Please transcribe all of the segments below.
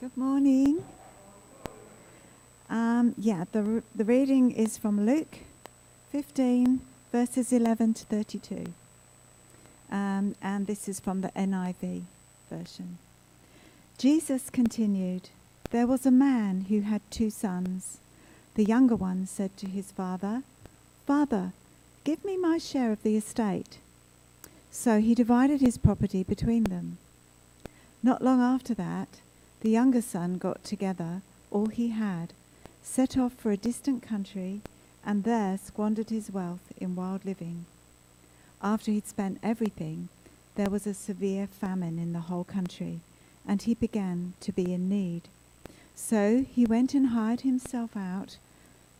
Good morning. Um, yeah, the, the reading is from Luke 15, verses 11 to 32. Um, and this is from the NIV version. Jesus continued There was a man who had two sons. The younger one said to his father, Father, give me my share of the estate. So he divided his property between them. Not long after that, the younger son got together all he had, set off for a distant country, and there squandered his wealth in wild living. After he'd spent everything, there was a severe famine in the whole country, and he began to be in need. So he went and hired himself out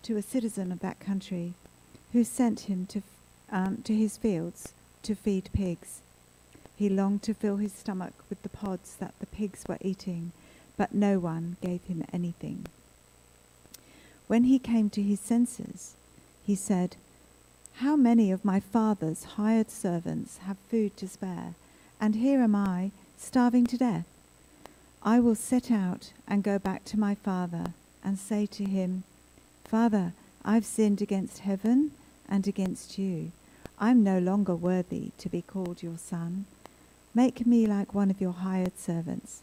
to a citizen of that country, who sent him to, um, to his fields to feed pigs. He longed to fill his stomach with the pods that the pigs were eating, but no one gave him anything. When he came to his senses, he said, How many of my father's hired servants have food to spare, and here am I, starving to death? I will set out and go back to my father and say to him, Father, I've sinned against heaven and against you. I'm no longer worthy to be called your son. Make me like one of your hired servants.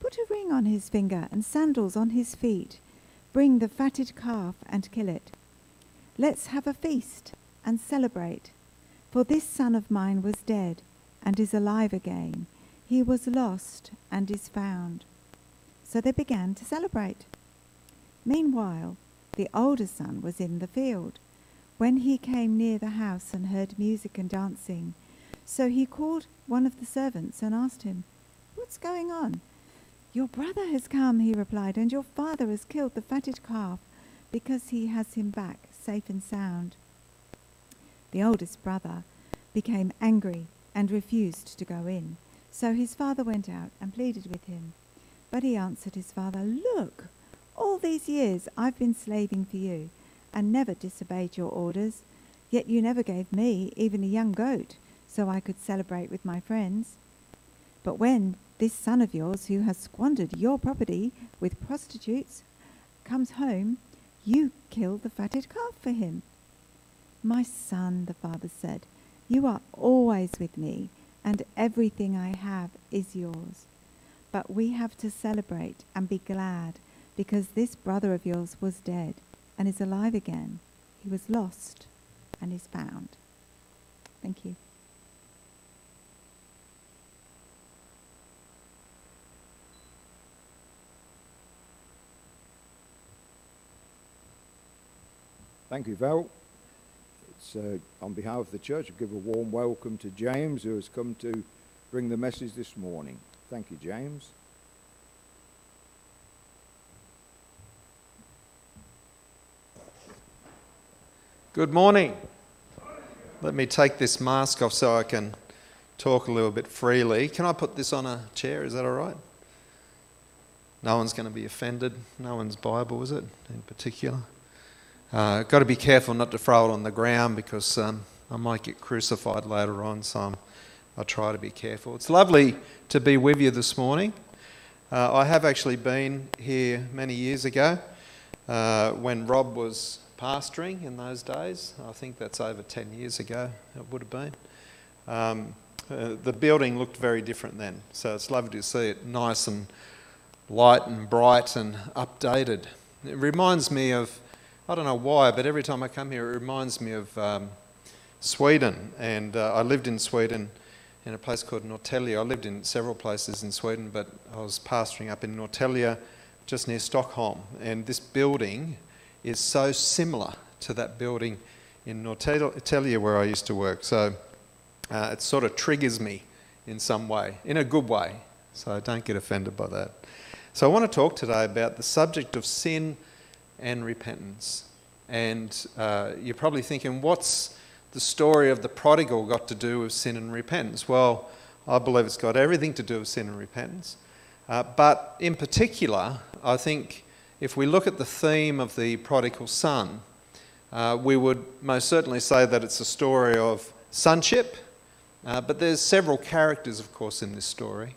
Put a ring on his finger and sandals on his feet. Bring the fatted calf and kill it. Let's have a feast and celebrate. For this son of mine was dead and is alive again. He was lost and is found. So they began to celebrate. Meanwhile, the older son was in the field when he came near the house and heard music and dancing. So he called one of the servants and asked him, What's going on? Your brother has come, he replied, and your father has killed the fatted calf because he has him back safe and sound. The oldest brother became angry and refused to go in. So his father went out and pleaded with him. But he answered his father, Look, all these years I've been slaving for you and never disobeyed your orders. Yet you never gave me even a young goat so I could celebrate with my friends. But when this son of yours, who has squandered your property with prostitutes, comes home, you kill the fatted calf for him. My son, the father said, you are always with me, and everything I have is yours. But we have to celebrate and be glad, because this brother of yours was dead and is alive again. He was lost and is found. Thank you. Thank you, Val. It's uh, on behalf of the church, I give a warm welcome to James, who has come to bring the message this morning. Thank you, James. Good morning. Let me take this mask off so I can talk a little bit freely. Can I put this on a chair? Is that all right? No one's going to be offended. No one's Bible, is it, in particular? Uh, got to be careful not to throw it on the ground because um, I might get crucified later on, so I'm, I try to be careful. It's lovely to be with you this morning. Uh, I have actually been here many years ago uh, when Rob was pastoring in those days. I think that's over 10 years ago, it would have been. Um, uh, the building looked very different then, so it's lovely to see it nice and light and bright and updated. It reminds me of, I don't know why, but every time I come here, it reminds me of um, Sweden. And uh, I lived in Sweden in a place called Norrtälje. I lived in several places in Sweden, but I was pastoring up in Norrtälje, just near Stockholm. And this building is so similar to that building in Norrtälje where I used to work. So uh, it sort of triggers me in some way, in a good way. So don't get offended by that. So I want to talk today about the subject of sin and repentance. And uh, you're probably thinking, what's the story of the prodigal got to do with sin and repentance? Well, I believe it's got everything to do with sin and repentance. Uh, but in particular, I think if we look at the theme of the prodigal son, uh, we would most certainly say that it's a story of sonship, uh, but there's several characters, of course, in this story.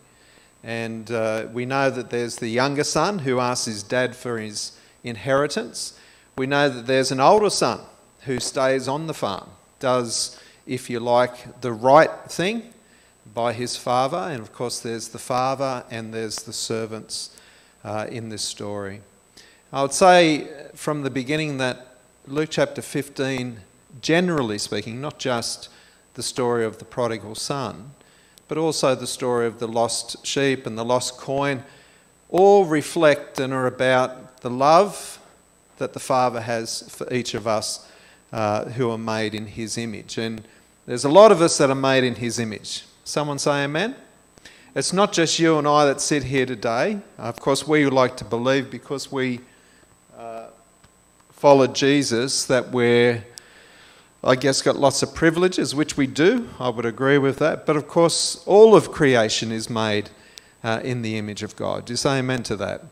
And uh, we know that there's the younger son who asks his dad for his inheritance. We know that there's an older son who stays on the farm, does, if you like, the right thing by his father. And of course, there's the father and there's the servants uh, in this story. I would say from the beginning that Luke chapter 15, generally speaking, not just the story of the prodigal son, but also the story of the lost sheep and the lost coin, all reflect and are about the love that the Father has for each of us uh, who are made in His image. And there's a lot of us that are made in His image. Someone say amen? It's not just you and I that sit here today. Of course, we like to believe because we uh, followed Jesus that we're I guess, got lots of privileges, which we do. I would agree with that. But of course, all of creation is made uh, in the image of God. Do you say amen to that?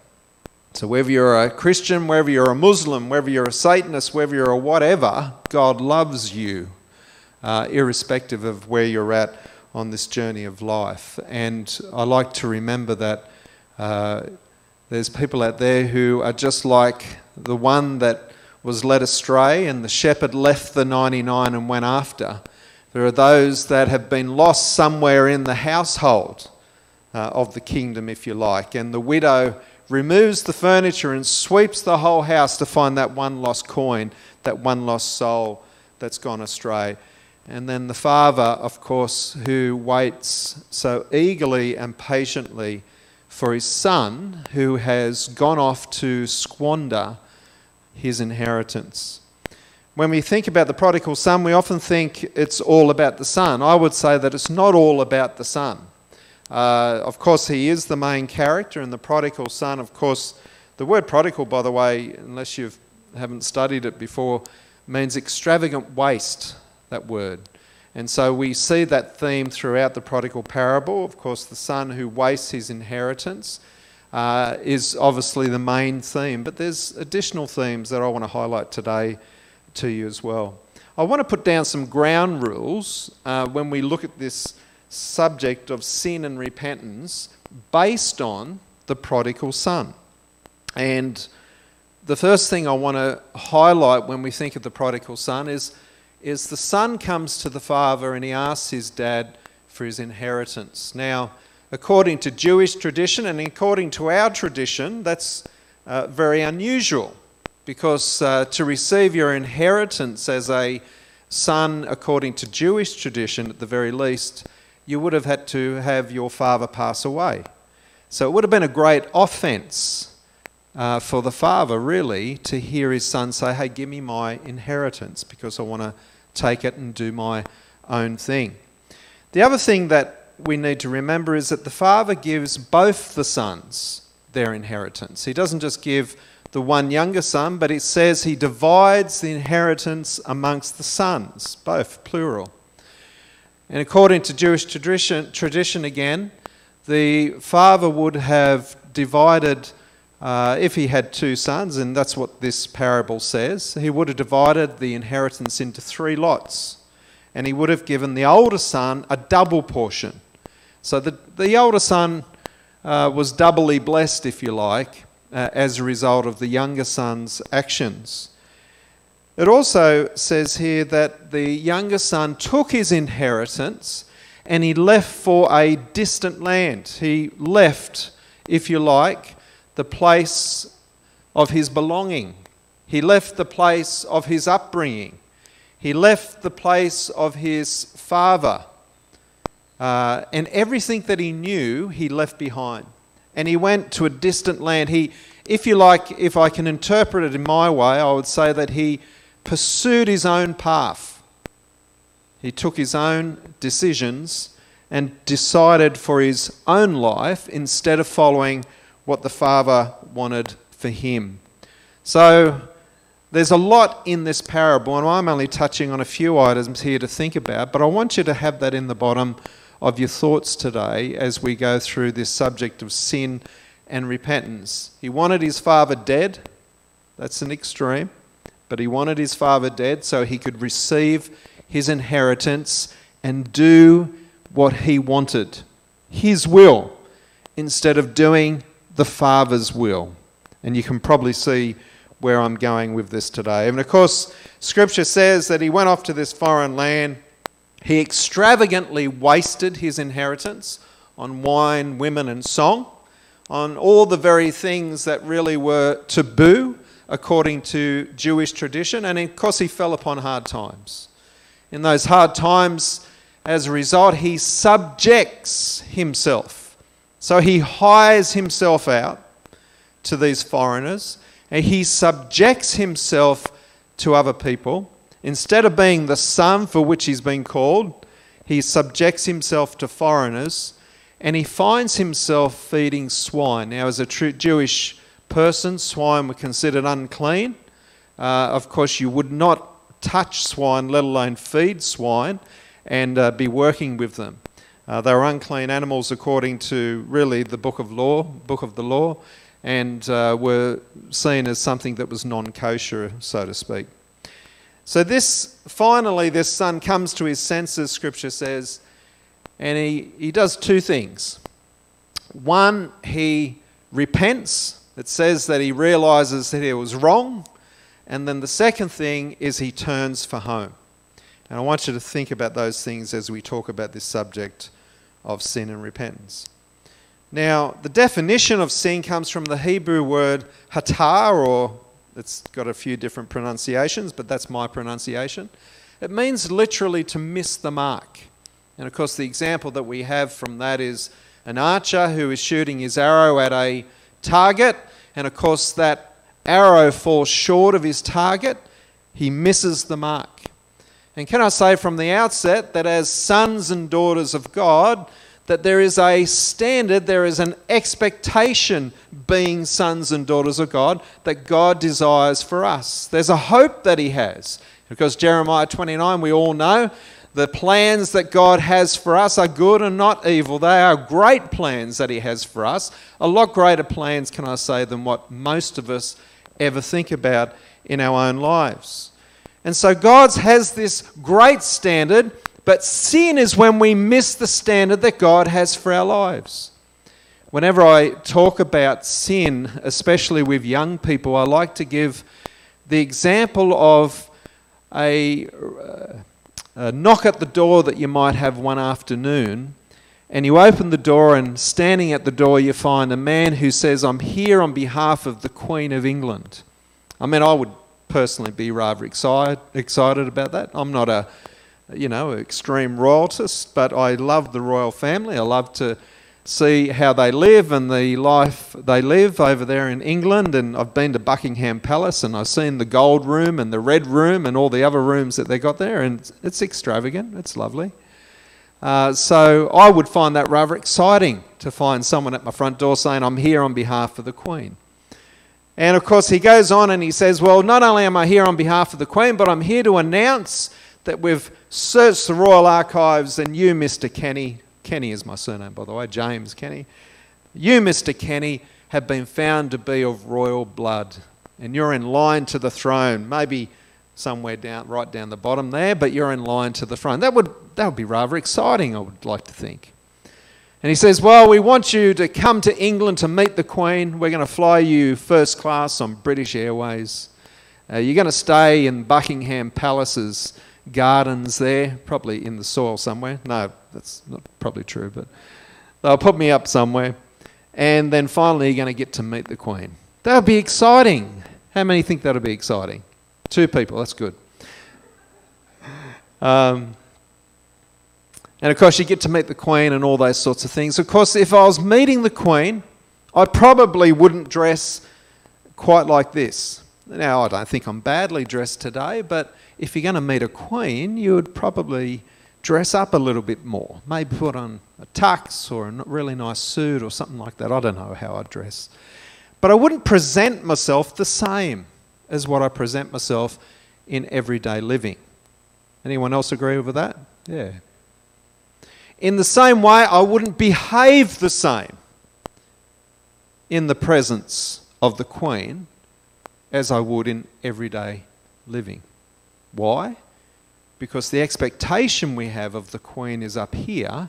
So, whether you're a Christian, whether you're a Muslim, whether you're a Satanist, whether you're a whatever, God loves you, uh, irrespective of where you're at on this journey of life. And I like to remember that uh, there's people out there who are just like the one that was led astray and the shepherd left the 99 and went after. There are those that have been lost somewhere in the household uh, of the kingdom, if you like, and the widow removes the furniture and sweeps the whole house to find that one lost coin, that one lost soul that's gone astray. And then the father, of course, who waits so eagerly and patiently for his son who has gone off to squander his inheritance. When we think about the prodigal son, we often think it's all about the son. I would say that it's not all about the son. Uh, of course, he is the main character, and the prodigal son, of course, the word prodigal, by the way, unless you haven't studied it before, means extravagant waste, that word. And so we see that theme throughout the prodigal parable. Of course, the son who wastes his inheritance uh, is obviously the main theme, but there's additional themes that I want to highlight today to you as well. I want to put down some ground rules uh, when we look at this subject of sin and repentance based on the prodigal son. And the first thing I want to highlight when we think of the prodigal son is, is the son comes to the father and he asks his dad for his inheritance. Now, according to Jewish tradition and according to our tradition, that's uh, very unusual because uh, to receive your inheritance as a son, according to Jewish tradition at the very least, you would have had to have your father pass away. So it would have been a great offense uh, for the father, really, to hear his son say, Hey, give me my inheritance because I want to take it and do my own thing. The other thing that we need to remember is that the Father gives both the sons their inheritance. He doesn't just give the one younger son, but it says he divides the inheritance amongst the sons, both plural. And according to Jewish tradition, tradition again, the father would have divided, uh, if he had two sons, and that's what this parable says, he would have divided the inheritance into three lots. And he would have given the older son a double portion. So the, the older son uh, was doubly blessed, if you like, uh, as a result of the younger son's actions. It also says here that the younger son took his inheritance and he left for a distant land. He left, if you like, the place of his belonging. He left the place of his upbringing. He left the place of his father. Uh, and everything that he knew, he left behind. And he went to a distant land. He, if you like, if I can interpret it in my way, I would say that he pursued his own path. He took his own decisions and decided for his own life instead of following what the Father wanted for him. So there's a lot in this parable, and I'm only touching on a few items here to think about, but I want you to have that in the bottom of your thoughts today as we go through this subject of sin and repentance. He wanted his father dead. That's an extreme. But he wanted his father dead so he could receive his inheritance and do what he wanted, his will, instead of doing the father's will. And you can probably see where I'm going with this today. And of course, scripture says that he went off to this foreign land. He extravagantly wasted his inheritance on wine, women, and song, on all the very things that really were taboo according to Jewish tradition. And of course, he fell upon hard times. In those hard times, as a result, he subjects himself. So he hires himself out to these foreigners and he subjects himself to other people. Instead of being the son for which he's been called, he subjects himself to foreigners and he finds himself feeding swine. Now, as a true Jewish person, swine were considered unclean. Uh, of course, you would not touch swine, let alone feed swine, and uh, be working with them. Uh, they were unclean animals according to really the book of law, book of the law, and uh, were seen as something that was non-kosher, so to speak. So this finally, this son comes to his senses. Scripture says, and he, he does two things. One, he repents. It says that he realizes that he was wrong. And then the second thing is he turns for home. And I want you to think about those things as we talk about this subject of sin and repentance. Now, the definition of sin comes from the Hebrew word hatar, or it's got a few different pronunciations, but that's my pronunciation. It means literally to miss the mark. And of course, the example that we have from that is an archer who is shooting his arrow at a target, and of course, that arrow falls short of his target, he misses the mark. And can I say from the outset that as sons and daughters of God, that there is a standard, there is an expectation being sons and daughters of God that God desires for us. There's a hope that He has. Because Jeremiah 29, we all know, the plans that God has for us are good and not evil. They are great plans that He has for us. A lot greater plans, can I say, than what most of us ever think about in our own lives. And so God has this great standard, but sin is when we miss the standard that God has for our lives. Whenever I talk about sin, especially with young people, I like to give the example of a, uh, uh, knock at the door that you might have one afternoon and you open the door, and standing at the door, you find a man who says, I'm here on behalf of the Queen of England. I mean, I would personally be rather excited excited about that. I'm not a you know extreme royalist, but I love the royal family. I love to see how they live and the life they live over there in England. And I've been to Buckingham Palace and I've seen the gold room and the red room and all the other rooms that they got there, and it's extravagant. It's lovely. Uh, so I would find that rather exciting to find someone at my front door saying, I'm here on behalf of the Queen. And of course, he goes on and he says, Well, not only am I here on behalf of the Queen, but I'm here to announce that we've searched the Royal Archives and you, Mr. Kenny, Kenny is my surname, by the way, James Kenny, you, Mr. Kenny, have been found to be of royal blood. And you're in line to the throne, maybe somewhere down, right down the bottom there, but you're in line to the throne. That would, that would be rather exciting, I would like to think. And he says, Well, we want you to come to England to meet the Queen. We're going to fly you first class on British Airways. Uh, you're going to stay in Buckingham Palace's gardens there, probably in the soil somewhere. No, that's not probably true, but they'll put me up somewhere. And then finally, you're going to get to meet the Queen. That would be exciting. How many think that would be exciting? Two people, that's good. Um, and of course, you get to meet the Queen and all those sorts of things. Of course, if I was meeting the Queen, I probably wouldn't dress quite like this. Now, I don't think I'm badly dressed today, but if you're going to meet a Queen, you would probably dress up a little bit more, maybe put on a tux or a really nice suit or something like that. I don't know how I dress. But I wouldn't present myself the same as what I present myself in everyday living. Anyone else agree with that? Yeah. In the same way, I wouldn't behave the same in the presence of the Queen as I would in everyday living. Why? Because the expectation we have of the Queen is up here,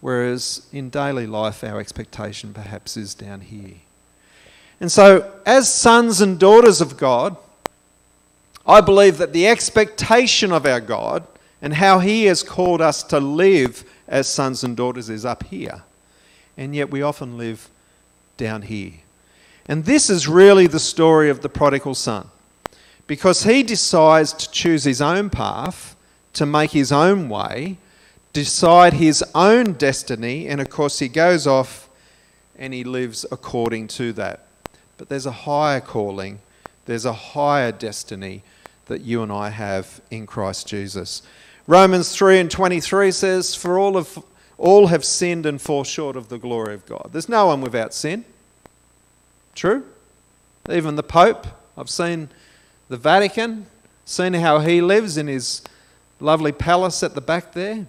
whereas in daily life, our expectation perhaps is down here. And so, as sons and daughters of God, I believe that the expectation of our God and how He has called us to live as sons and daughters is up here. And yet we often live down here. And this is really the story of the prodigal son. Because he decides to choose his own path, to make his own way, decide his own destiny, and of course he goes off and he lives according to that. But there's a higher calling, there's a higher destiny that you and I have in Christ Jesus. Romans 3 and 23 says, For all, of, all have sinned and fall short of the glory of God. There's no one without sin. True? Even the Pope. I've seen the Vatican, seen how he lives in his lovely palace at the back there.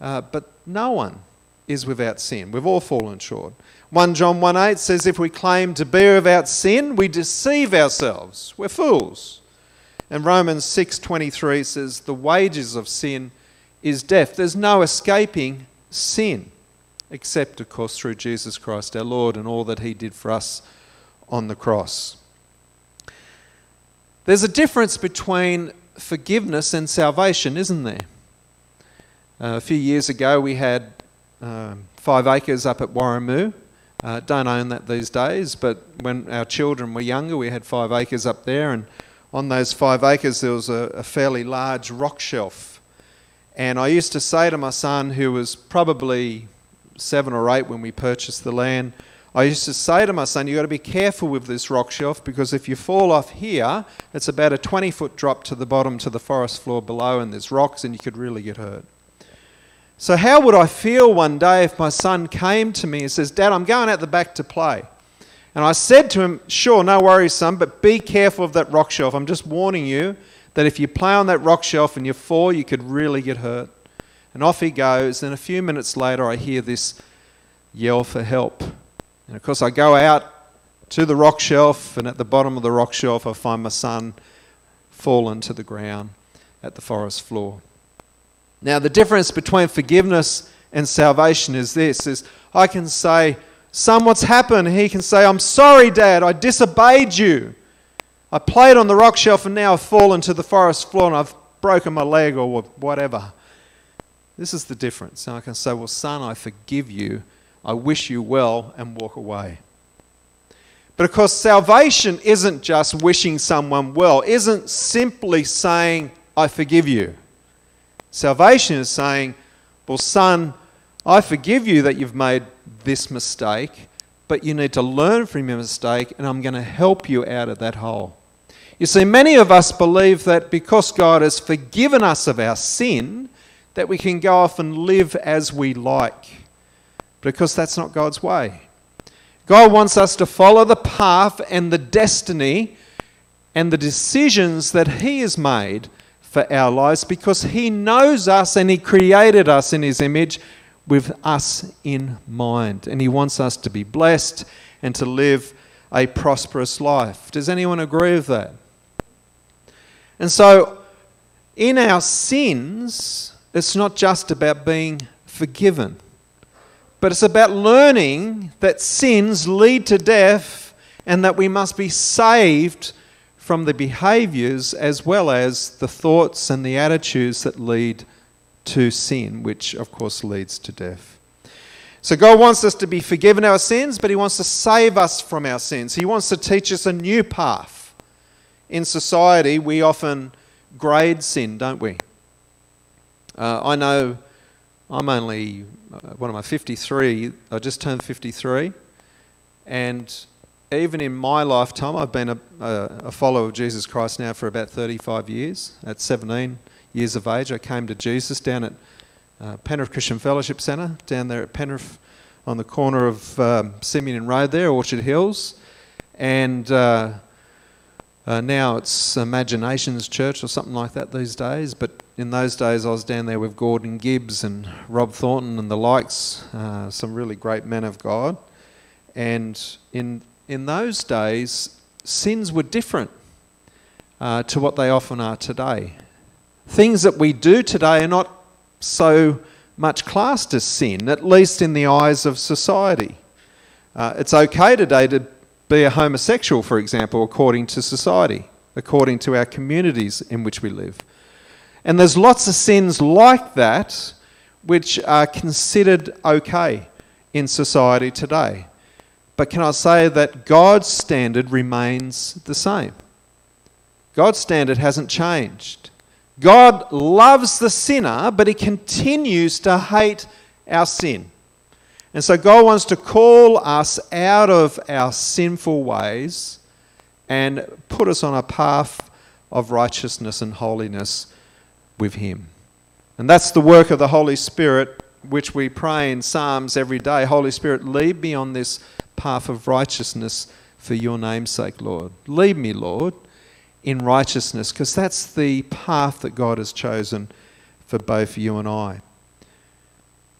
Uh, but no one is without sin. We've all fallen short. 1 John 1 8 says, If we claim to be without sin, we deceive ourselves. We're fools. And Romans 6:23 says the wages of sin is death. There's no escaping sin except of course through Jesus Christ our Lord and all that he did for us on the cross. There's a difference between forgiveness and salvation, isn't there? Uh, a few years ago, we had um, five acres up at Warrimoo. Uh, don't own that these days, but when our children were younger, we had five acres up there, and on those five acres, there was a, a fairly large rock shelf. And I used to say to my son, who was probably seven or eight when we purchased the land, I used to say to my son, You've got to be careful with this rock shelf because if you fall off here, it's about a 20 foot drop to the bottom to the forest floor below, and there's rocks, and you could really get hurt. So, how would I feel one day if my son came to me and says, Dad, I'm going out the back to play? And I said to him, Sure, no worries, son, but be careful of that rock shelf. I'm just warning you that if you play on that rock shelf and you fall, you could really get hurt. And off he goes. And a few minutes later, I hear this yell for help. And of course, I go out to the rock shelf, and at the bottom of the rock shelf, I find my son fallen to the ground at the forest floor. Now, the difference between forgiveness and salvation is this is I can say, Son, what's happened? He can say, I'm sorry, Dad, I disobeyed you. I played on the rock shelf and now I've fallen to the forest floor and I've broken my leg or whatever. This is the difference. And I can say, Well, son, I forgive you I wish you well, and walk away. But of course, salvation isn't just wishing someone well, isn't simply saying, I forgive you. Salvation is saying, Well, son, I forgive you that you've made this mistake, but you need to learn from your mistake, and I'm going to help you out of that hole. You see, many of us believe that because God has forgiven us of our sin, that we can go off and live as we like because that's not God's way. God wants us to follow the path and the destiny and the decisions that He has made for our lives because He knows us and He created us in His image with us in mind. And He wants us to be blessed and to live a prosperous life. Does anyone agree with that? And so, in our sins, it's not just about being forgiven. But it's about learning that sins lead to death and that we must be saved from the behaviors as well as the thoughts and the attitudes that lead to sin, which of course leads to death. So God wants us to be forgiven our sins, but He wants to save us from our sins. He wants to teach us a new path. In society, we often grade sin, don't we? Uh, I know I'm only, uh, what am I, 53? I just turned 53. And even in my lifetime, I've been a, a, follower of Jesus Christ now for about 35 years. At 17 years of age, I came to Jesus down at uh, Penrith Christian Fellowship Centre down there at Penrith on the corner of um, Simeon Road there, Orchard Hills. And uh, uh, now it's Imaginations Church or something like that these days. But in those days, I was down there with Gordon Gibbs and Rob Thornton and the likes, uh, some really great men of God. And in, in those days, sins were different uh, to what they often are today. Things that we do today are not so much classed as sin, at least in the eyes of society. Uh, it's okay today to be a homosexual, for example, according to society, according to our communities in which we live. And there's lots of sins like that which are considered okay in society today. But can I say that God's standard remains the same? God's standard hasn't changed. God loves the sinner, but he continues to hate our sin. And so God wants to call us out of our sinful ways and put us on a path of righteousness and holiness with Him. And that's the work of the Holy Spirit, which we pray in Psalms every day. Holy Spirit, lead me on this path of righteousness for your name's sake, Lord. Lead me, Lord, in righteousness, because that's the path that God has chosen for both you and I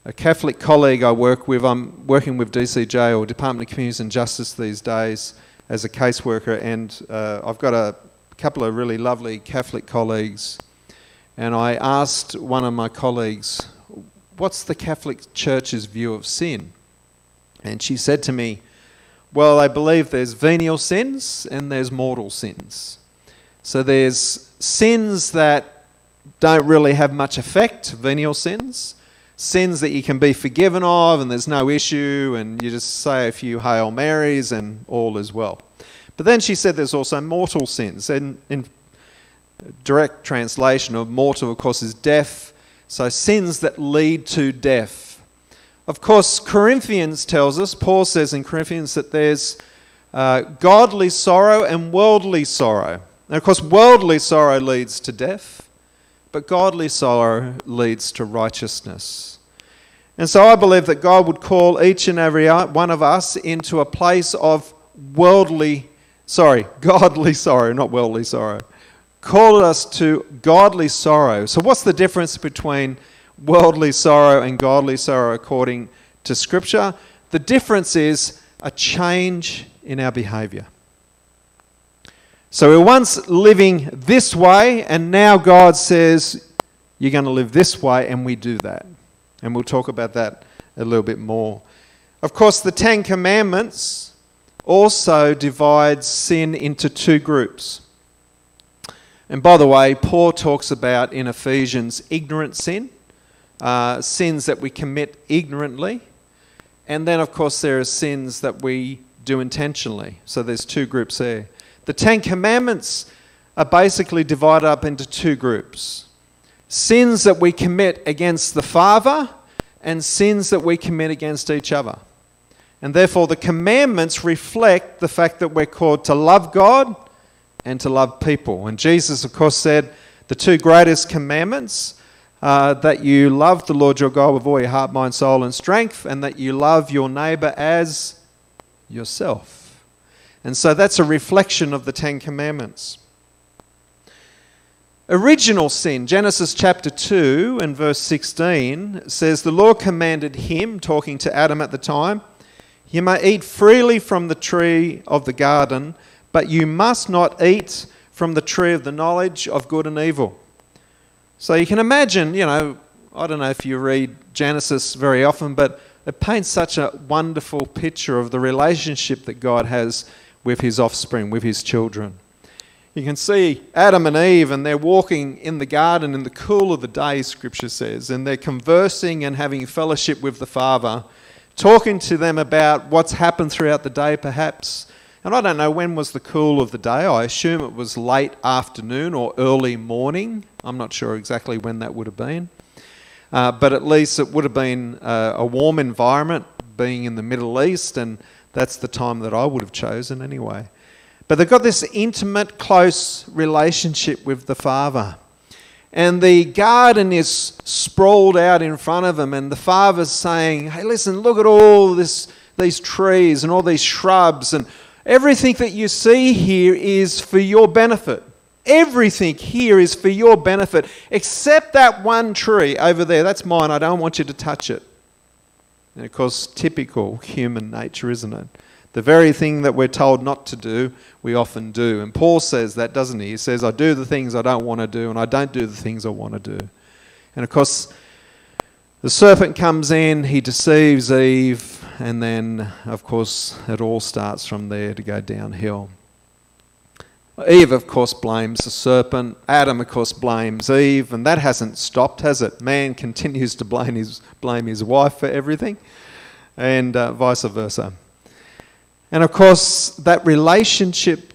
a Catholic colleague I work with, I'm working with DCJ or Department of Communities and Justice these days as a caseworker, and uh, I've got a couple of really lovely Catholic colleagues. And I asked one of my colleagues, What's the Catholic Church's view of sin? And she said to me, Well, I believe there's venial sins and there's mortal sins. So there's sins that don't really have much effect, venial sins sins that you can be forgiven of and there's no issue and you just say a few Hail Marys and all is well. But then she said there's also mortal sins. And in direct translation of mortal, of course, is death. So sins that lead to death. Of course, Corinthians tells us, Paul says in Corinthians, that there's uh, godly sorrow and worldly sorrow. And of course, worldly sorrow leads to death, but godly sorrow leads to righteousness. And so I believe that God would call each and every one of us into a place of worldly, sorry, godly sorrow, not worldly sorrow. Call us to godly sorrow. So, what's the difference between worldly sorrow and godly sorrow according to Scripture? The difference is a change in our behavior. So, we're once living this way, and now God says, You're going to live this way, and we do that. And we'll talk about that a little bit more. Of course, the Ten Commandments also divide sin into two groups. And by the way, Paul talks about in Ephesians ignorant sin, uh, sins that we commit ignorantly. And then, of course, there are sins that we do intentionally. So there's two groups there. The Ten Commandments are basically divided up into two groups sins that we commit against the Father and sins that we commit against each other. And therefore, the commandments reflect the fact that we're called to love God and to love people. And Jesus, of course, said the two greatest commandments uh, that you love the Lord your God with all your heart, mind, soul, and strength, and that you love your neighbor as yourself. And so that's a reflection of the Ten Commandments. Original sin, Genesis chapter 2 and verse 16 says, The Lord commanded him, talking to Adam at the time, You may eat freely from the tree of the garden, but you must not eat from the tree of the knowledge of good and evil. So you can imagine, you know, I don't know if you read Genesis very often, but it paints such a wonderful picture of the relationship that God has with his offspring, with his children. You can see Adam and Eve, and they're walking in the garden in the cool of the day, scripture says, and they're conversing and having fellowship with the Father, talking to them about what's happened throughout the day, perhaps. And I don't know when was the cool of the day. I assume it was late afternoon or early morning. I'm not sure exactly when that would have been. Uh, but at least it would have been uh, a warm environment, being in the Middle East, and that's the time that I would have chosen anyway. But they've got this intimate, close relationship with the Father. and the garden is sprawled out in front of them, and the father's saying, Hey, listen, look at all this, these trees and all these shrubs, and everything that you see here is for your benefit. Everything here is for your benefit, except that one tree over there. That's mine. I don't want you to touch it. And of course, typical human nature, isn't it? The very thing that we're told not to do, we often do. And Paul says that, doesn't he? He says, I do the things I don't want to do, and I don't do the things I want to do. And of course, the serpent comes in, he deceives Eve, and then, of course, it all starts from there to go downhill. Eve, of course, blames the serpent. Adam, of course, blames Eve, and that hasn't stopped, has it? Man continues to blame his, blame his wife for everything, and uh, vice versa. And of course, that relationship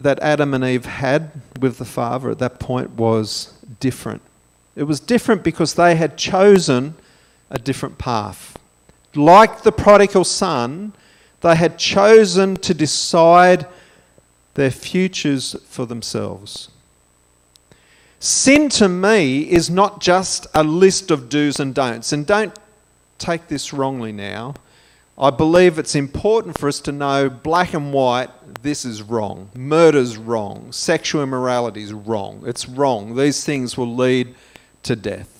that Adam and Eve had with the Father at that point was different. It was different because they had chosen a different path. Like the prodigal son, they had chosen to decide their futures for themselves. Sin to me is not just a list of do's and don'ts. And don't take this wrongly now. I believe it's important for us to know black and white this is wrong. Murder's wrong. Sexual immorality is wrong. It's wrong. These things will lead to death.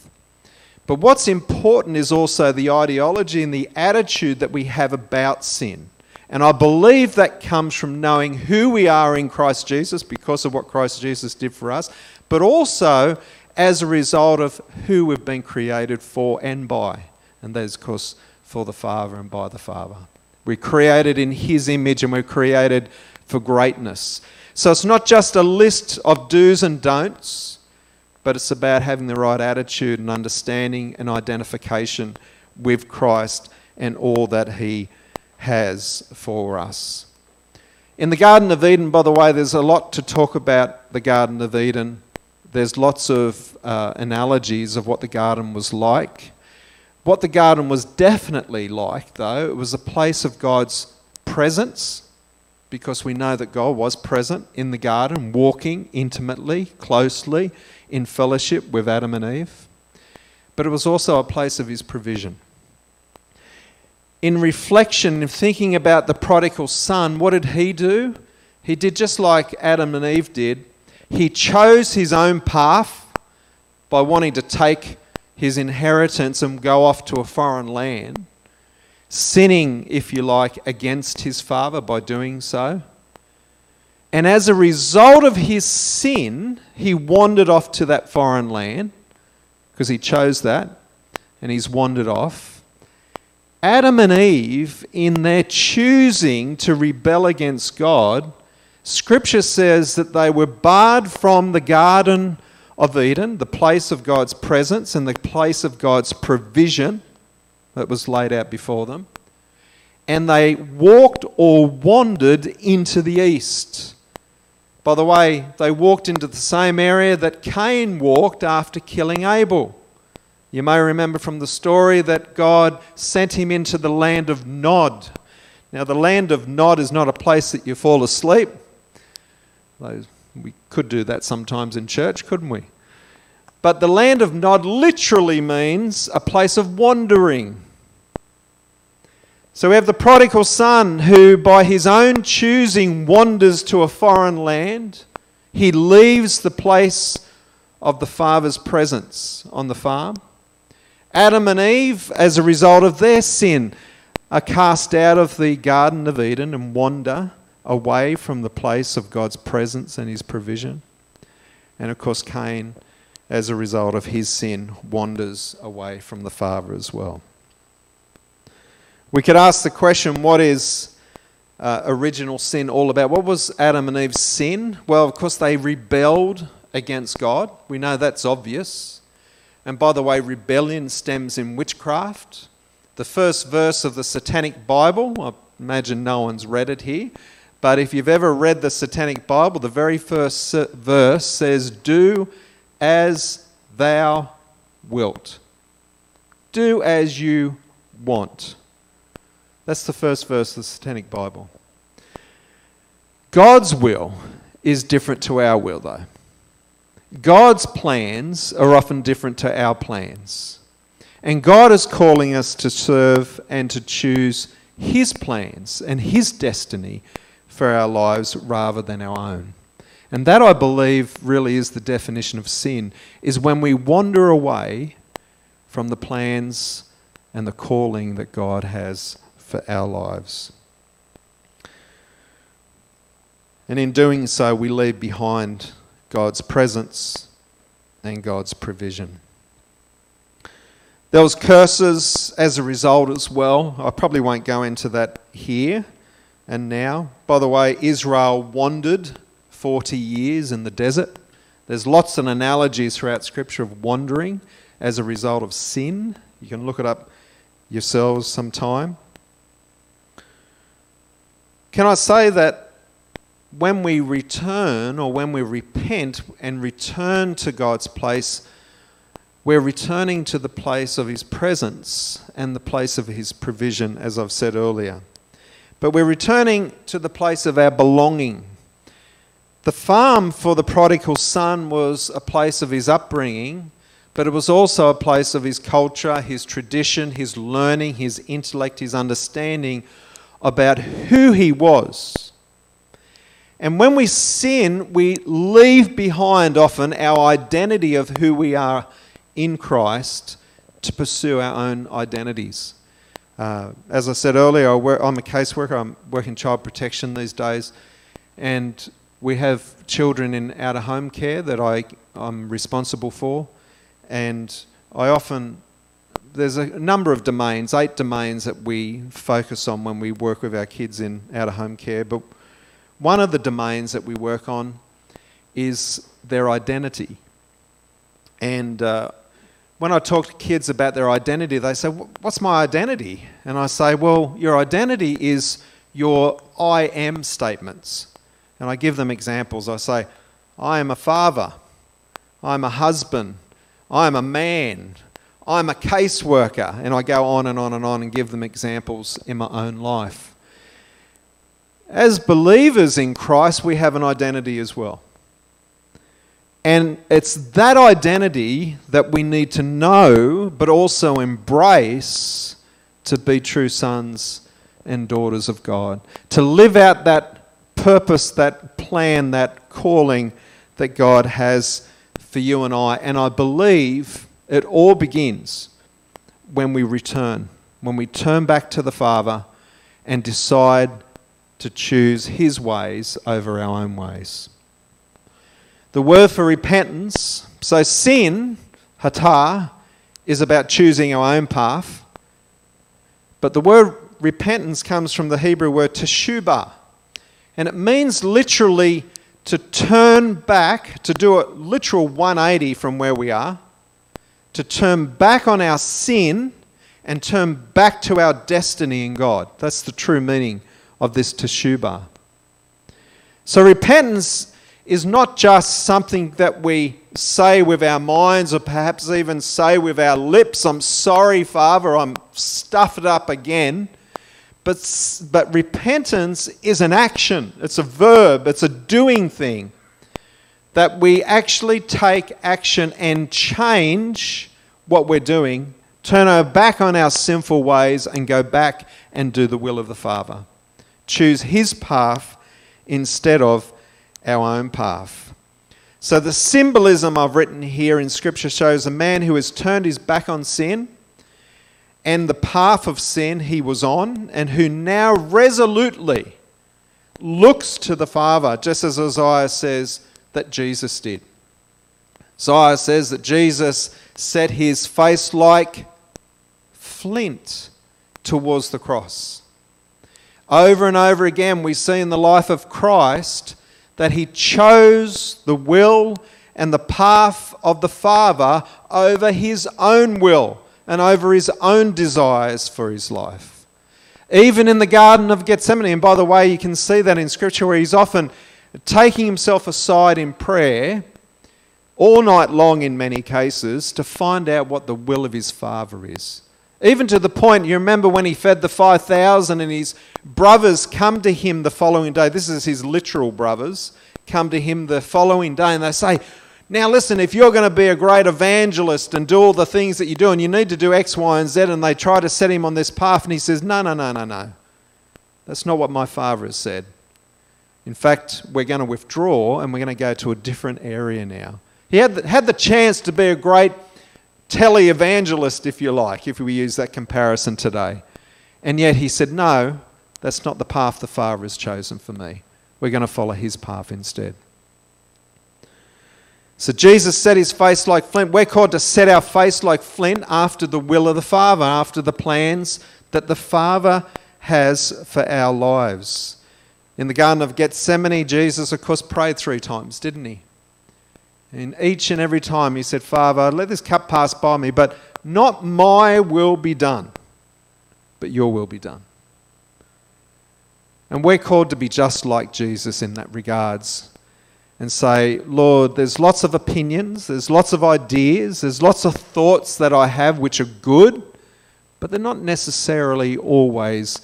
But what's important is also the ideology and the attitude that we have about sin. And I believe that comes from knowing who we are in Christ Jesus because of what Christ Jesus did for us, but also as a result of who we've been created for and by. And that is, of course, for the Father and by the Father. We're created in His image and we're created for greatness. So it's not just a list of do's and don'ts, but it's about having the right attitude and understanding and identification with Christ and all that He has for us. In the Garden of Eden, by the way, there's a lot to talk about the Garden of Eden. There's lots of uh, analogies of what the garden was like. What the garden was definitely like, though, it was a place of God's presence, because we know that God was present in the garden, walking intimately, closely, in fellowship with Adam and Eve. But it was also a place of his provision. In reflection, in thinking about the prodigal son, what did he do? He did just like Adam and Eve did. He chose his own path by wanting to take his inheritance and go off to a foreign land, sinning, if you like, against his father by doing so. And as a result of his sin, he wandered off to that foreign land because he chose that and he's wandered off. Adam and Eve, in their choosing to rebel against God, Scripture says that they were barred from the garden of Eden, the place of God's presence and the place of God's provision that was laid out before them. And they walked or wandered into the east. By the way, they walked into the same area that Cain walked after killing Abel. You may remember from the story that God sent him into the land of Nod. Now, the land of Nod is not a place that you fall asleep. We could do that sometimes in church, couldn't we? But the land of Nod literally means a place of wandering. So we have the prodigal son who, by his own choosing, wanders to a foreign land. He leaves the place of the father's presence on the farm. Adam and Eve, as a result of their sin, are cast out of the Garden of Eden and wander away from the place of God's presence and his provision. And of course, Cain, as a result of his sin, wanders away from the Father as well. We could ask the question what is uh, original sin all about? What was Adam and Eve's sin? Well, of course, they rebelled against God. We know that's obvious. And by the way, rebellion stems in witchcraft. The first verse of the Satanic Bible, I imagine no one's read it here, but if you've ever read the Satanic Bible, the very first verse says, Do as thou wilt. Do as you want. That's the first verse of the Satanic Bible. God's will is different to our will, though. God's plans are often different to our plans. And God is calling us to serve and to choose His plans and His destiny for our lives rather than our own. And that I believe really is the definition of sin is when we wander away from the plans and the calling that God has for our lives. And in doing so, we leave behind God's presence and God's provision. There was curses as a result as well. I probably won't go into that here and now. By the way, Israel wandered 40 years in the desert. There's lots of analogies throughout Scripture of wandering as a result of sin. You can look it up yourselves sometime. Can I say that when we return or when we repent and return to God's place, we're returning to the place of His presence and the place of His provision, as I've said earlier. But we're returning to the place of our belonging. The farm for the prodigal son was a place of his upbringing, but it was also a place of his culture, his tradition, his learning, his intellect, his understanding about who he was. And when we sin, we leave behind often our identity of who we are in Christ to pursue our own identities. Uh, as I said earlier, I am a caseworker, I'm working child protection these days, and we have children in out of home care that I, I'm responsible for. And I often, there's a number of domains, eight domains that we focus on when we work with our kids in out of home care. But one of the domains that we work on is their identity. And uh, when I talk to kids about their identity, they say, What's my identity? And I say, Well, your identity is your I am statements. And I give them examples. I say, I am a father. I'm a husband. I'm a man. I'm a caseworker. And I go on and on and on and give them examples in my own life. As believers in Christ, we have an identity as well. And it's that identity that we need to know, but also embrace to be true sons and daughters of God. To live out that purpose, that plan, that calling that God has for you and I. And I believe it all begins when we return, when we turn back to the Father and decide to choose His ways over our own ways. The word for repentance, so sin, hatah, is about choosing our own path. But the word repentance comes from the Hebrew word teshubah. And it means literally to turn back, to do a literal 180 from where we are, to turn back on our sin and turn back to our destiny in God. That's the true meaning of this teshubah. So repentance is not just something that we say with our minds or perhaps even say with our lips, I'm sorry, Father, I'm stuffed up again. But, but repentance is an action, it's a verb, it's a doing thing. That we actually take action and change what we're doing, turn our back on our sinful ways, and go back and do the will of the Father choose his path instead of our own path. So, the symbolism I've written here in Scripture shows a man who has turned his back on sin and the path of sin he was on, and who now resolutely looks to the Father, just as Isaiah says that Jesus did. Isaiah says that Jesus set his face like flint towards the cross. Over and over again, we see in the life of Christ that he chose the will and the path of the Father over his own will and over his own desires for his life. Even in the Garden of Gethsemane, and by the way, you can see that in Scripture where he's often taking himself aside in prayer all night long in many cases to find out what the will of his Father is. Even to the point, you remember when he fed the 5,000 and his brothers come to him the following day. This is his literal brothers come to him the following day and they say, Now, listen, if you're going to be a great evangelist and do all the things that you do, and you need to do X, Y, and Z, and they try to set him on this path, and he says, No, no, no, no, no. That's not what my father has said. In fact, we're going to withdraw and we're going to go to a different area now. He had the, had the chance to be a great tele evangelist, if you like, if we use that comparison today. And yet he said, No, that's not the path the Father has chosen for me. We're going to follow his path instead. So Jesus set his face like flint. We're called to set our face like flint after the will of the Father, after the plans that the Father has for our lives. In the Garden of Gethsemane, Jesus, of course, prayed three times, didn't he? And each and every time he said, Father, let this cup pass by me, but not my will be done, but your will be done. And we're called to be just like Jesus in that regards and say, Lord, there's lots of opinions, there's lots of ideas, there's lots of thoughts that I have which are good, but they're not necessarily always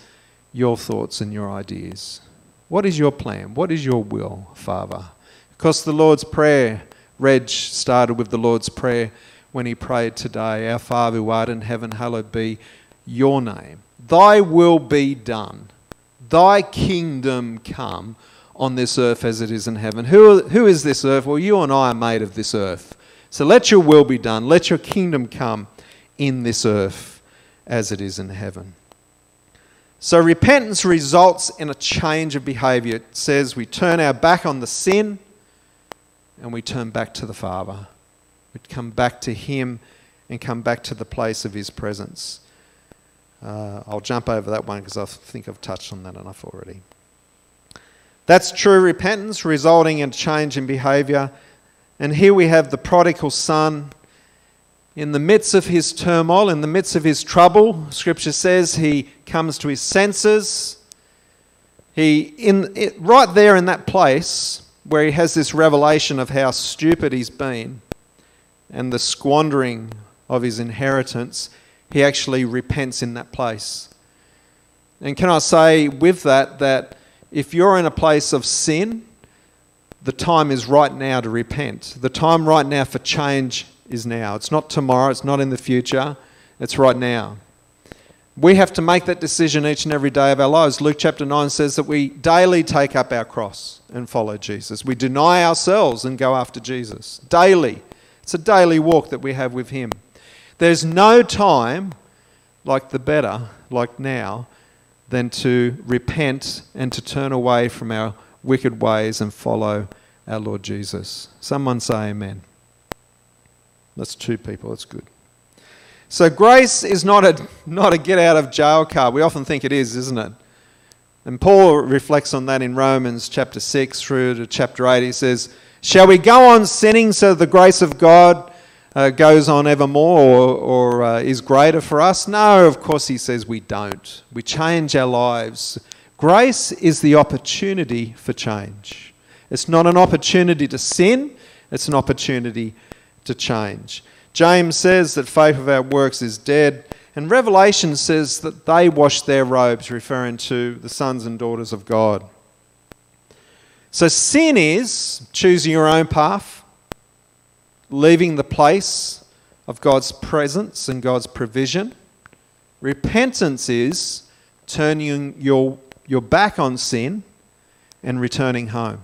your thoughts and your ideas. What is your plan? What is your will, Father? Because the Lord's Prayer, Reg started with the Lord's Prayer when he prayed today Our Father who art in heaven, hallowed be your name. Thy will be done, thy kingdom come on this earth as it is in heaven. Who, who is this earth? Well, you and I are made of this earth. So let your will be done. Let your kingdom come in this earth as it is in heaven. So repentance results in a change of behavior. It says we turn our back on the sin and we turn back to the Father. We come back to Him and come back to the place of His presence. Uh, I'll jump over that one because I think I've touched on that enough already. That's true repentance, resulting in change in behavior. And here we have the prodigal son. In the midst of his turmoil, in the midst of his trouble, Scripture says he comes to his senses. He, in, it, right there in that place where he has this revelation of how stupid he's been and the squandering of his inheritance, he actually repents in that place. And can I say with that that if you're in a place of sin, the time is right now to repent. The time right now for change is now. It's not tomorrow, it's not in the future, it's right now. We have to make that decision each and every day of our lives. Luke chapter 9 says that we daily take up our cross and follow Jesus. We deny ourselves and go after Jesus. Daily. It's a daily walk that we have with Him. There's no time like the better, like now, than to repent and to turn away from our wicked ways and follow our Lord Jesus. Someone say amen. That's two people, that's good. So grace is not a, not a get out of jail card. We often think it is, isn't it? And Paul reflects on that in Romans chapter 6 through to chapter 8. He says, Shall we go on sinning so the grace of God uh, goes on evermore or, or uh, is greater for us? No, of course, he says we don't. We change our lives. Grace is the opportunity for change. It's not an opportunity to sin, it's an opportunity to change. James says that faith without works is dead, and Revelation says that they wash their robes, referring to the sons and daughters of God. So sin is choosing your own path, leaving the place of God's presence and God's provision. Repentance is turning your, your back on sin and returning home.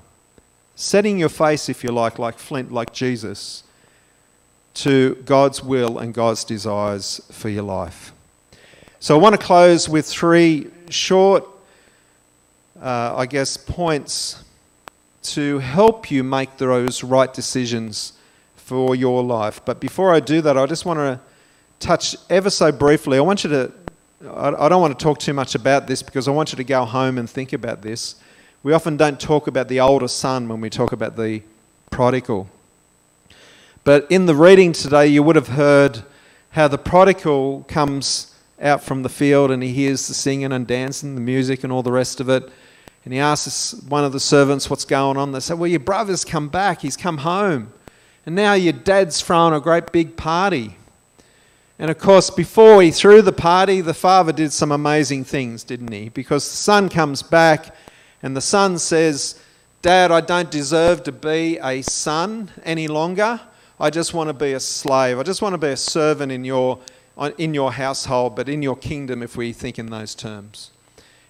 Setting your face, if you like, like flint, like Jesus, to God's will and God's desires for your life. So I want to close with three short, uh, I guess, points to help you make those right decisions for your life. But before I do that, I just want to touch ever so briefly. I want you to, I don't want to talk too much about this because I want you to go home and think about this. We often don't talk about the older son when we talk about the prodigal. But in the reading today, you would have heard how the prodigal comes out from the field and he hears the singing and dancing, the music, and all the rest of it. And he asks one of the servants what's going on. They say, Well, your brother's come back, he's come home. And now your dad's thrown a great big party. And of course, before he threw the party, the father did some amazing things, didn't he? Because the son comes back and the son says Dad, I don't deserve to be a son any longer. I just want to be a slave. I just want to be a servant in your, in your household, but in your kingdom, if we think in those terms.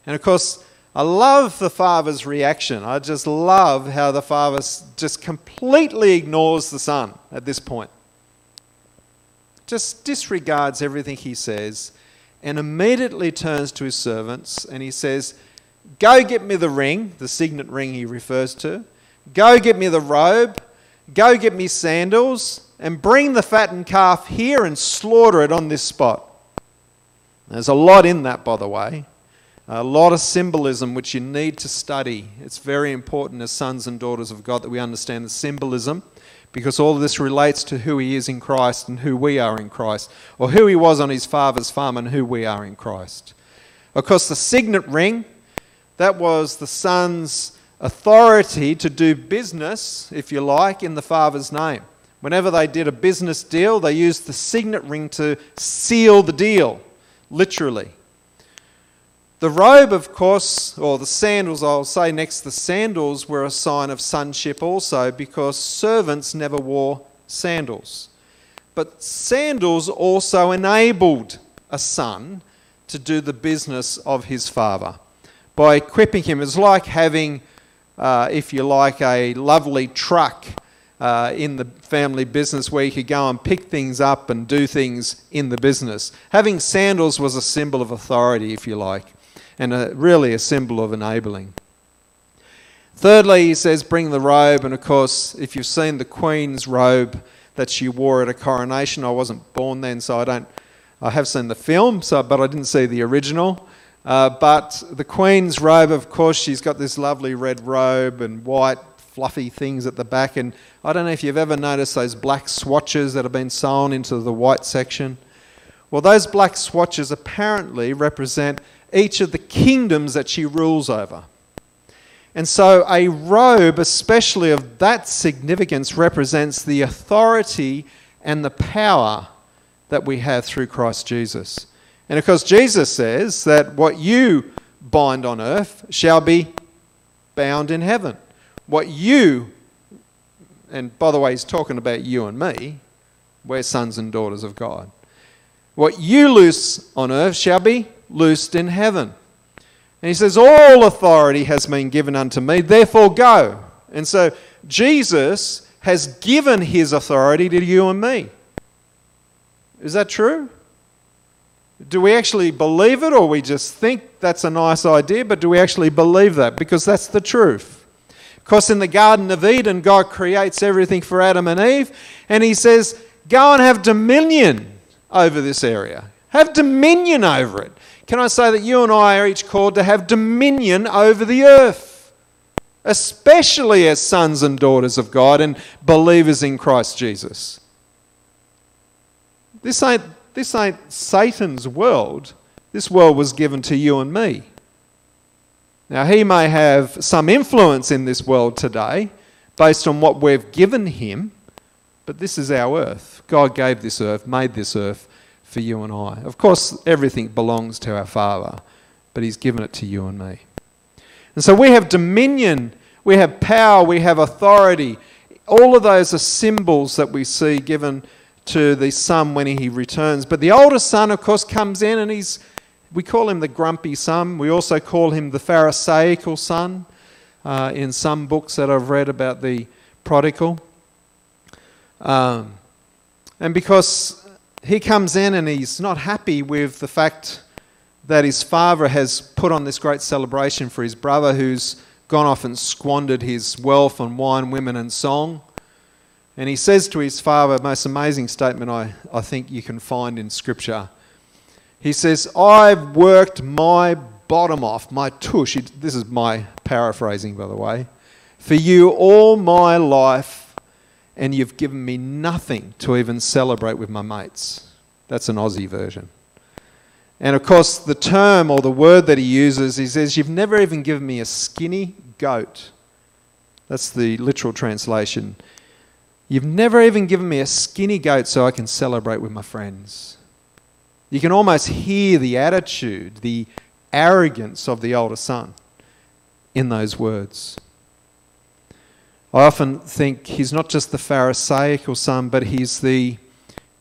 And of course, I love the father's reaction. I just love how the father just completely ignores the son at this point. Just disregards everything he says and immediately turns to his servants and he says, Go get me the ring, the signet ring he refers to. Go get me the robe. Go get me sandals. And bring the fattened calf here and slaughter it on this spot. There's a lot in that, by the way. A lot of symbolism which you need to study. It's very important as sons and daughters of God that we understand the symbolism because all of this relates to who he is in Christ and who we are in Christ, or who he was on his father's farm and who we are in Christ. Of course, the signet ring that was the son's authority to do business, if you like, in the father's name. Whenever they did a business deal, they used the signet ring to seal the deal, literally. The robe, of course, or the sandals, I'll say next, the sandals were a sign of sonship also because servants never wore sandals. But sandals also enabled a son to do the business of his father by equipping him. It's like having, uh, if you like, a lovely truck uh, in the family business where you could go and pick things up and do things in the business. Having sandals was a symbol of authority, if you like, and a, really a symbol of enabling. Thirdly, he says, bring the robe. And of course, if you've seen the Queen's robe that she wore at a coronation, I wasn't born then, so I don't. I have seen the film, so but I didn't see the original. Uh, but the Queen's robe, of course, she's got this lovely red robe and white fluffy things at the back. And I don't know if you've ever noticed those black swatches that have been sewn into the white section. Well, those black swatches apparently represent each of the kingdoms that she rules over. And so, a robe, especially of that significance, represents the authority and the power that we have through Christ Jesus. And of course, Jesus says that what you bind on earth shall be bound in heaven. What you, and by the way, he's talking about you and me, we're sons and daughters of God. What you loose on earth shall be loosed in heaven. And he says, All authority has been given unto me, therefore go. And so Jesus has given his authority to you and me. Is that true? Do we actually believe it or we just think that's a nice idea, but do we actually believe that? Because that's the truth. Because in the Garden of Eden, God creates everything for Adam and Eve, and He says, Go and have dominion over this area. Have dominion over it. Can I say that you and I are each called to have dominion over the earth, especially as sons and daughters of God and believers in Christ Jesus? This ain't this ain't Satan's world. This world was given to you and me. Now, he may have some influence in this world today based on what we've given him, but this is our earth. God gave this earth, made this earth for you and I. Of course, everything belongs to our Father, but he's given it to you and me. And so we have dominion, we have power, we have authority. All of those are symbols that we see given to the son when he returns. But the older son, of course, comes in and he's, we call him the grumpy son. We also call him the Pharisaical son uh, in some books that I've read about the prodigal. Um, and because he comes in and he's not happy with the fact that his father has put on this great celebration for his brother who's gone off and squandered his wealth on wine, women, and song. And he says to his father, most amazing statement I, I think you can find in Scripture. He says, I've worked my bottom off, my tush. This is my paraphrasing, by the way. For you all my life, and you've given me nothing to even celebrate with my mates. That's an Aussie version. And of course, the term or the word that he uses, he says, You've never even given me a skinny goat. That's the literal translation. You've never even given me a skinny goat so I can celebrate with my friends. You can almost hear the attitude, the arrogance of the older son in those words. I often think he's not just the Pharisaical son, but he's the,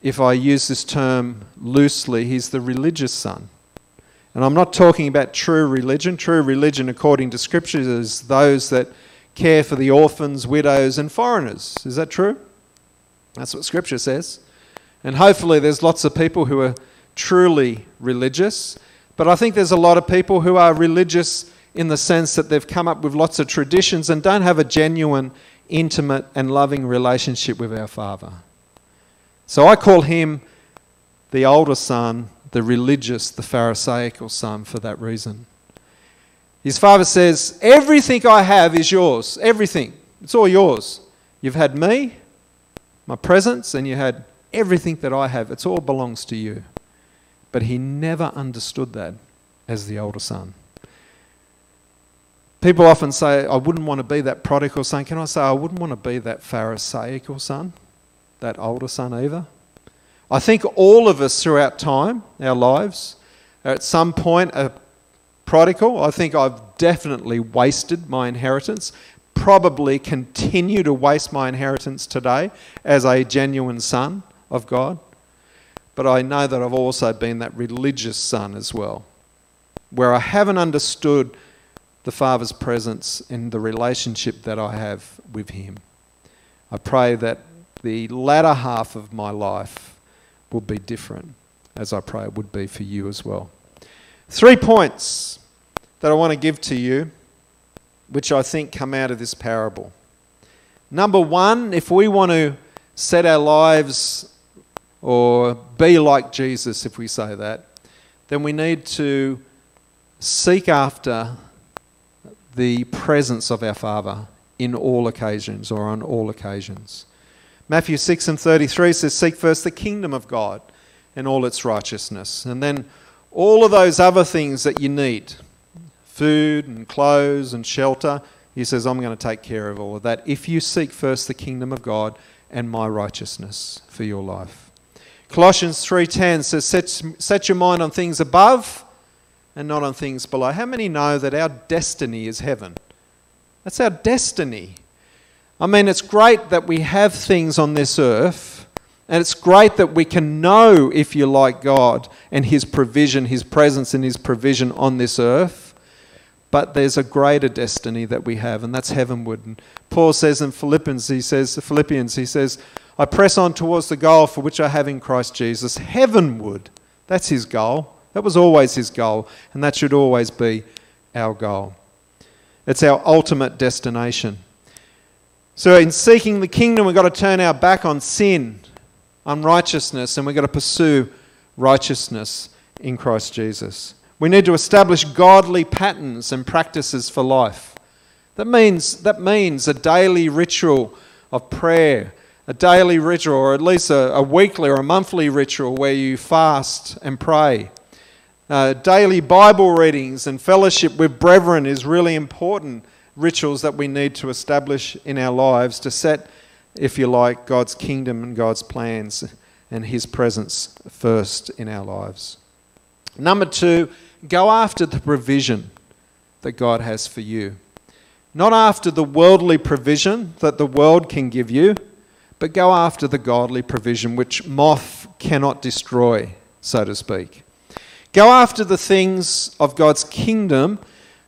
if I use this term loosely, he's the religious son. And I'm not talking about true religion. True religion, according to Scripture, is those that care for the orphans, widows, and foreigners. Is that true? That's what Scripture says. And hopefully, there's lots of people who are truly religious. But I think there's a lot of people who are religious in the sense that they've come up with lots of traditions and don't have a genuine, intimate, and loving relationship with our Father. So I call him the older son, the religious, the Pharisaical son for that reason. His father says, Everything I have is yours. Everything. It's all yours. You've had me, my presence, and you had everything that I have. It all belongs to you. But he never understood that as the older son. People often say, I wouldn't want to be that prodigal son. Can I say, I wouldn't want to be that Pharisaical son, that older son either? I think all of us throughout time, our lives, at some point a prodigal. I think I've definitely wasted my inheritance, probably continue to waste my inheritance today as a genuine son of God. But I know that I've also been that religious son as well, where I haven't understood the Father's presence in the relationship that I have with Him. I pray that the latter half of my life will be different, as I pray it would be for you as well. Three points that I want to give to you, which I think come out of this parable. Number one, if we want to set our lives or be like Jesus, if we say that, then we need to seek after the presence of our Father in all occasions or on all occasions. Matthew 6 and 33 says, Seek first the kingdom of God and all its righteousness. And then all of those other things that you need food and clothes and shelter he says, I'm going to take care of all of that if you seek first the kingdom of God and my righteousness for your life. Colossians 3:10 says, set, set your mind on things above and not on things below. How many know that our destiny is heaven? That's our destiny. I mean, it's great that we have things on this earth, and it's great that we can know, if you like, God and His provision, His presence and His provision on this earth. But there's a greater destiny that we have, and that's heavenward. And Paul says in Philippians, he says, Philippians, he says, I press on towards the goal for which I have in Christ Jesus, heavenward. That's his goal. That was always his goal, and that should always be our goal. It's our ultimate destination. So, in seeking the kingdom, we've got to turn our back on sin, unrighteousness, and we've got to pursue righteousness in Christ Jesus. We need to establish godly patterns and practices for life. That means, that means a daily ritual of prayer, a daily ritual, or at least a, a weekly or a monthly ritual where you fast and pray. Uh, daily Bible readings and fellowship with brethren is really important rituals that we need to establish in our lives to set, if you like, God's kingdom and God's plans and His presence first in our lives. Number two, go after the provision that God has for you. Not after the worldly provision that the world can give you, but go after the godly provision which moth cannot destroy, so to speak. Go after the things of God's kingdom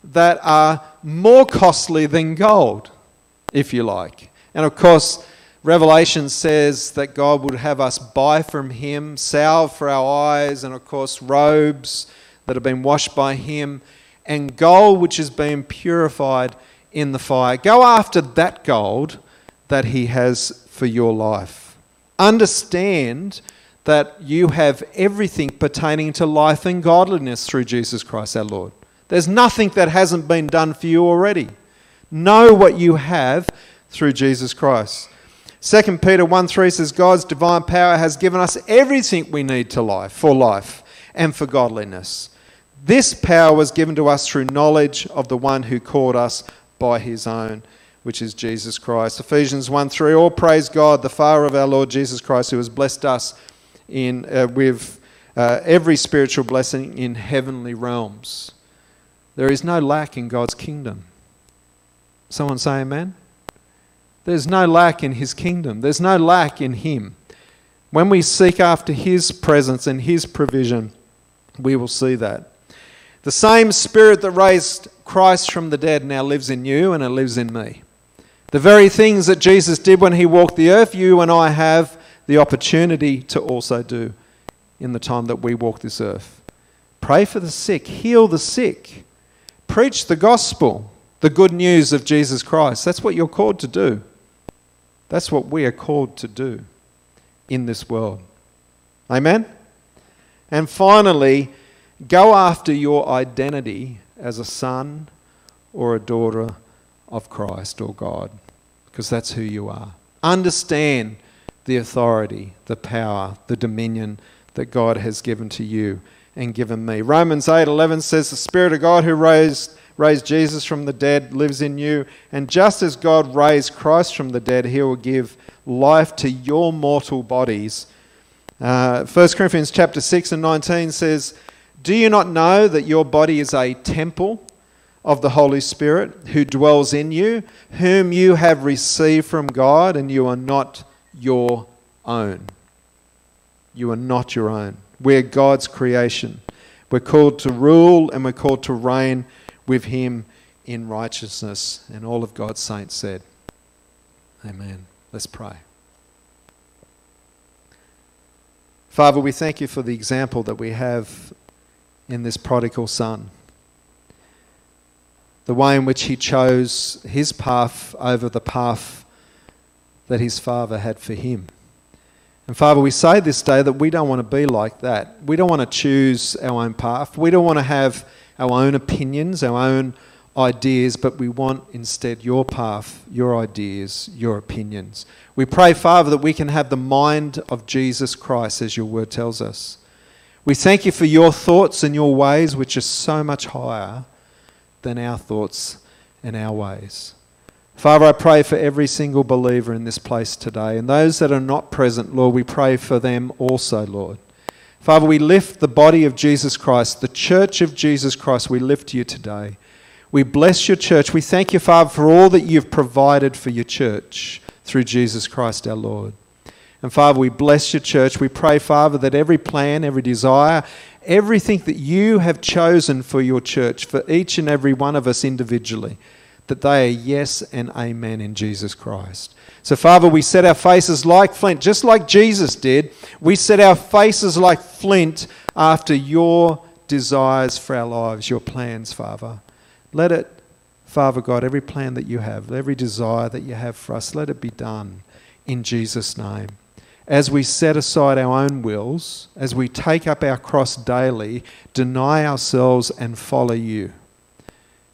that are more costly than gold, if you like. And of course, Revelation says that God would have us buy from Him salve for our eyes, and of course, robes that have been washed by Him, and gold which has been purified in the fire. Go after that gold that He has for your life. Understand that you have everything pertaining to life and godliness through Jesus Christ our Lord. There's nothing that hasn't been done for you already. Know what you have through Jesus Christ. 2 Peter 1 3 says, God's divine power has given us everything we need to life, for life and for godliness. This power was given to us through knowledge of the one who called us by his own, which is Jesus Christ. Ephesians 1 3 All praise God, the Father of our Lord Jesus Christ, who has blessed us in, uh, with uh, every spiritual blessing in heavenly realms. There is no lack in God's kingdom. Someone say amen? There's no lack in His kingdom, there's no lack in Him. When we seek after His presence and His provision, we will see that. The same Spirit that raised Christ from the dead now lives in you and it lives in me. The very things that Jesus did when He walked the earth, you and I have the opportunity to also do in the time that we walk this earth. Pray for the sick, heal the sick, preach the gospel, the good news of Jesus Christ. That's what you're called to do. That's what we are called to do in this world. Amen? And finally, go after your identity as a son or a daughter of Christ or God, because that's who you are. Understand the authority, the power, the dominion that God has given to you and given me. Romans 8:11 says the spirit of God who raised raised Jesus from the dead lives in you, and just as God raised Christ from the dead, he will give life to your mortal bodies. Uh, 1 Corinthians chapter 6 and 19 says, "Do you not know that your body is a temple of the Holy Spirit who dwells in you, whom you have received from God, and you are not your own?" You are not your own. We're God's creation. We're called to rule and we're called to reign with Him in righteousness. And all of God's saints said, Amen. Let's pray. Father, we thank you for the example that we have in this prodigal son. The way in which he chose his path over the path that his father had for him. And Father, we say this day that we don't want to be like that. We don't want to choose our own path. We don't want to have our own opinions, our own ideas, but we want instead your path, your ideas, your opinions. We pray, Father, that we can have the mind of Jesus Christ, as your word tells us. We thank you for your thoughts and your ways, which are so much higher than our thoughts and our ways. Father, I pray for every single believer in this place today. And those that are not present, Lord, we pray for them also, Lord. Father, we lift the body of Jesus Christ, the church of Jesus Christ, we lift you today. We bless your church. We thank you, Father, for all that you've provided for your church through Jesus Christ our Lord. And Father, we bless your church. We pray, Father, that every plan, every desire, everything that you have chosen for your church, for each and every one of us individually, that they are yes and amen in Jesus Christ. So, Father, we set our faces like flint, just like Jesus did. We set our faces like flint after your desires for our lives, your plans, Father. Let it, Father God, every plan that you have, every desire that you have for us, let it be done in Jesus' name. As we set aside our own wills, as we take up our cross daily, deny ourselves and follow you.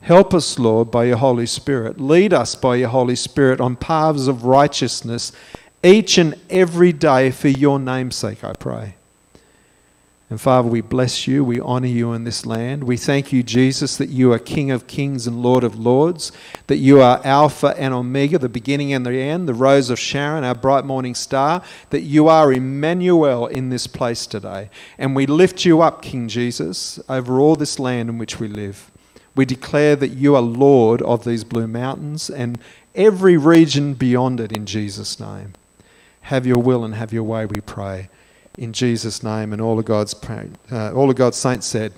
Help us, Lord, by your Holy Spirit. Lead us by your Holy Spirit on paths of righteousness each and every day for your name's sake, I pray. And Father, we bless you. We honor you in this land. We thank you, Jesus, that you are King of kings and Lord of lords, that you are Alpha and Omega, the beginning and the end, the rose of Sharon, our bright morning star, that you are Emmanuel in this place today. And we lift you up, King Jesus, over all this land in which we live. We declare that you are Lord of these blue mountains and every region beyond it in Jesus' name. Have your will and have your way, we pray. In Jesus' name, and all of God's, uh, all of God's saints said,